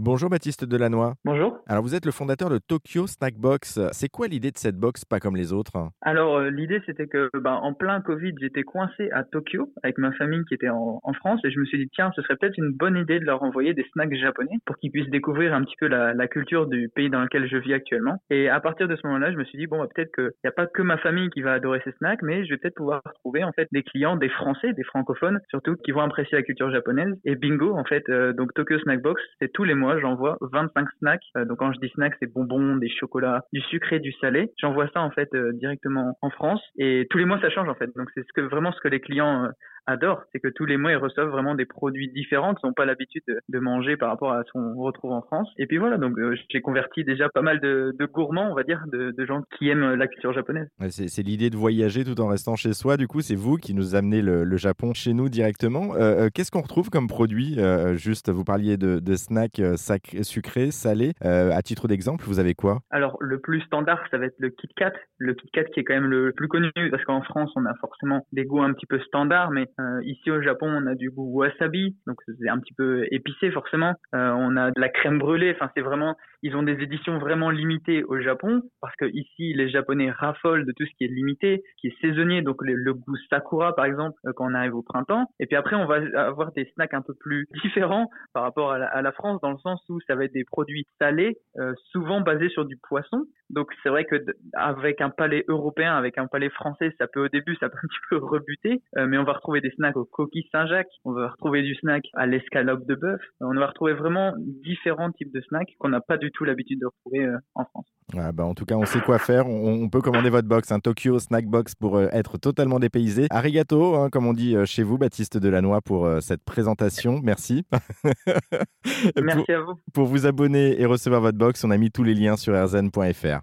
Bonjour Baptiste Delannoy. Bonjour. Alors vous êtes le fondateur de Tokyo Snack Box. C'est quoi l'idée de cette box pas comme les autres? Alors euh, l'idée c'était que ben, en plein Covid j'étais coincé à Tokyo avec ma famille qui était en, en, France et je me suis dit tiens ce serait peut-être une bonne idée de leur envoyer des snacks japonais pour qu'ils puissent découvrir un petit peu la, la, culture du pays dans lequel je vis actuellement. Et à partir de ce moment-là je me suis dit bon bah, peut-être qu'il n'y a pas que ma famille qui va adorer ces snacks mais je vais peut-être pouvoir trouver en fait des clients, des Français, des francophones surtout qui vont apprécier la culture japonaise. Et bingo en fait euh, donc Tokyo Snack Box c'est tous les mois j'envoie 25 snacks. Euh, donc quand je dis snacks, c'est bonbons, des chocolats, du sucré, du salé. J'envoie ça en fait euh, directement en France et tous les mois ça change en fait. Donc c'est ce que vraiment ce que les clients euh, adore, c'est que tous les mois ils reçoivent vraiment des produits différents qu'ils n'ont pas l'habitude de, manger par rapport à ce qu'on retrouve en France. Et puis voilà, donc euh, j'ai converti déjà pas mal de, gourmands, on va dire, de, gens qui aiment la culture japonaise. c'est l'idée de voyager tout en restant chez soi. Du coup, c'est vous qui nous amenez le, Japon chez nous directement. Euh, euh, qu'est-ce qu'on retrouve comme produit Juste, vous parliez de, snacks sucrés, salés. à titre d'exemple, vous avez quoi? Alors le plus standard, ça va être le Kit Kat. Le Kit Kat qui est quand même le plus connu parce qu'en France, on a forcément des goûts un petit peu standards, mais euh, ici au Japon, on a du goût wasabi, donc c'est un petit peu épicé forcément. Euh, on a de la crème brûlée. Enfin, c'est vraiment, ils ont des éditions vraiment limitées au Japon parce que ici, les Japonais raffolent de tout ce qui est limité, qui est saisonnier. Donc le, goût sakura, par exemple, euh, quand on arrive au printemps. Et puis après, on va avoir des snacks un peu plus différents par rapport à la, à la France, dans le sens où ça va être des produits salés, souvent basés sur du poisson. Donc c'est vrai que avec un palais européen, avec un palais français, ça peut au début, ça peut un petit peu rebuter, mais on va retrouver des snacks aux coquilles Saint-Jacques, on va retrouver du snack à l'escalope de bœuf. On va retrouver vraiment différents types de snacks qu'on n'a pas du tout l'habitude de retrouver euh, en France. Bah en tout cas, on sait quoi faire. On, peut commander votre box, un Tokyo Snack Box pour euh, être totalement dépaysé. Arigato, hein, comme on dit euh, chez vous, Baptiste Delannoy, pour cette présentation. Merci. Merci à vous. Pour vous abonner et recevoir votre box, on a mis tous les liens sur rzn.fr.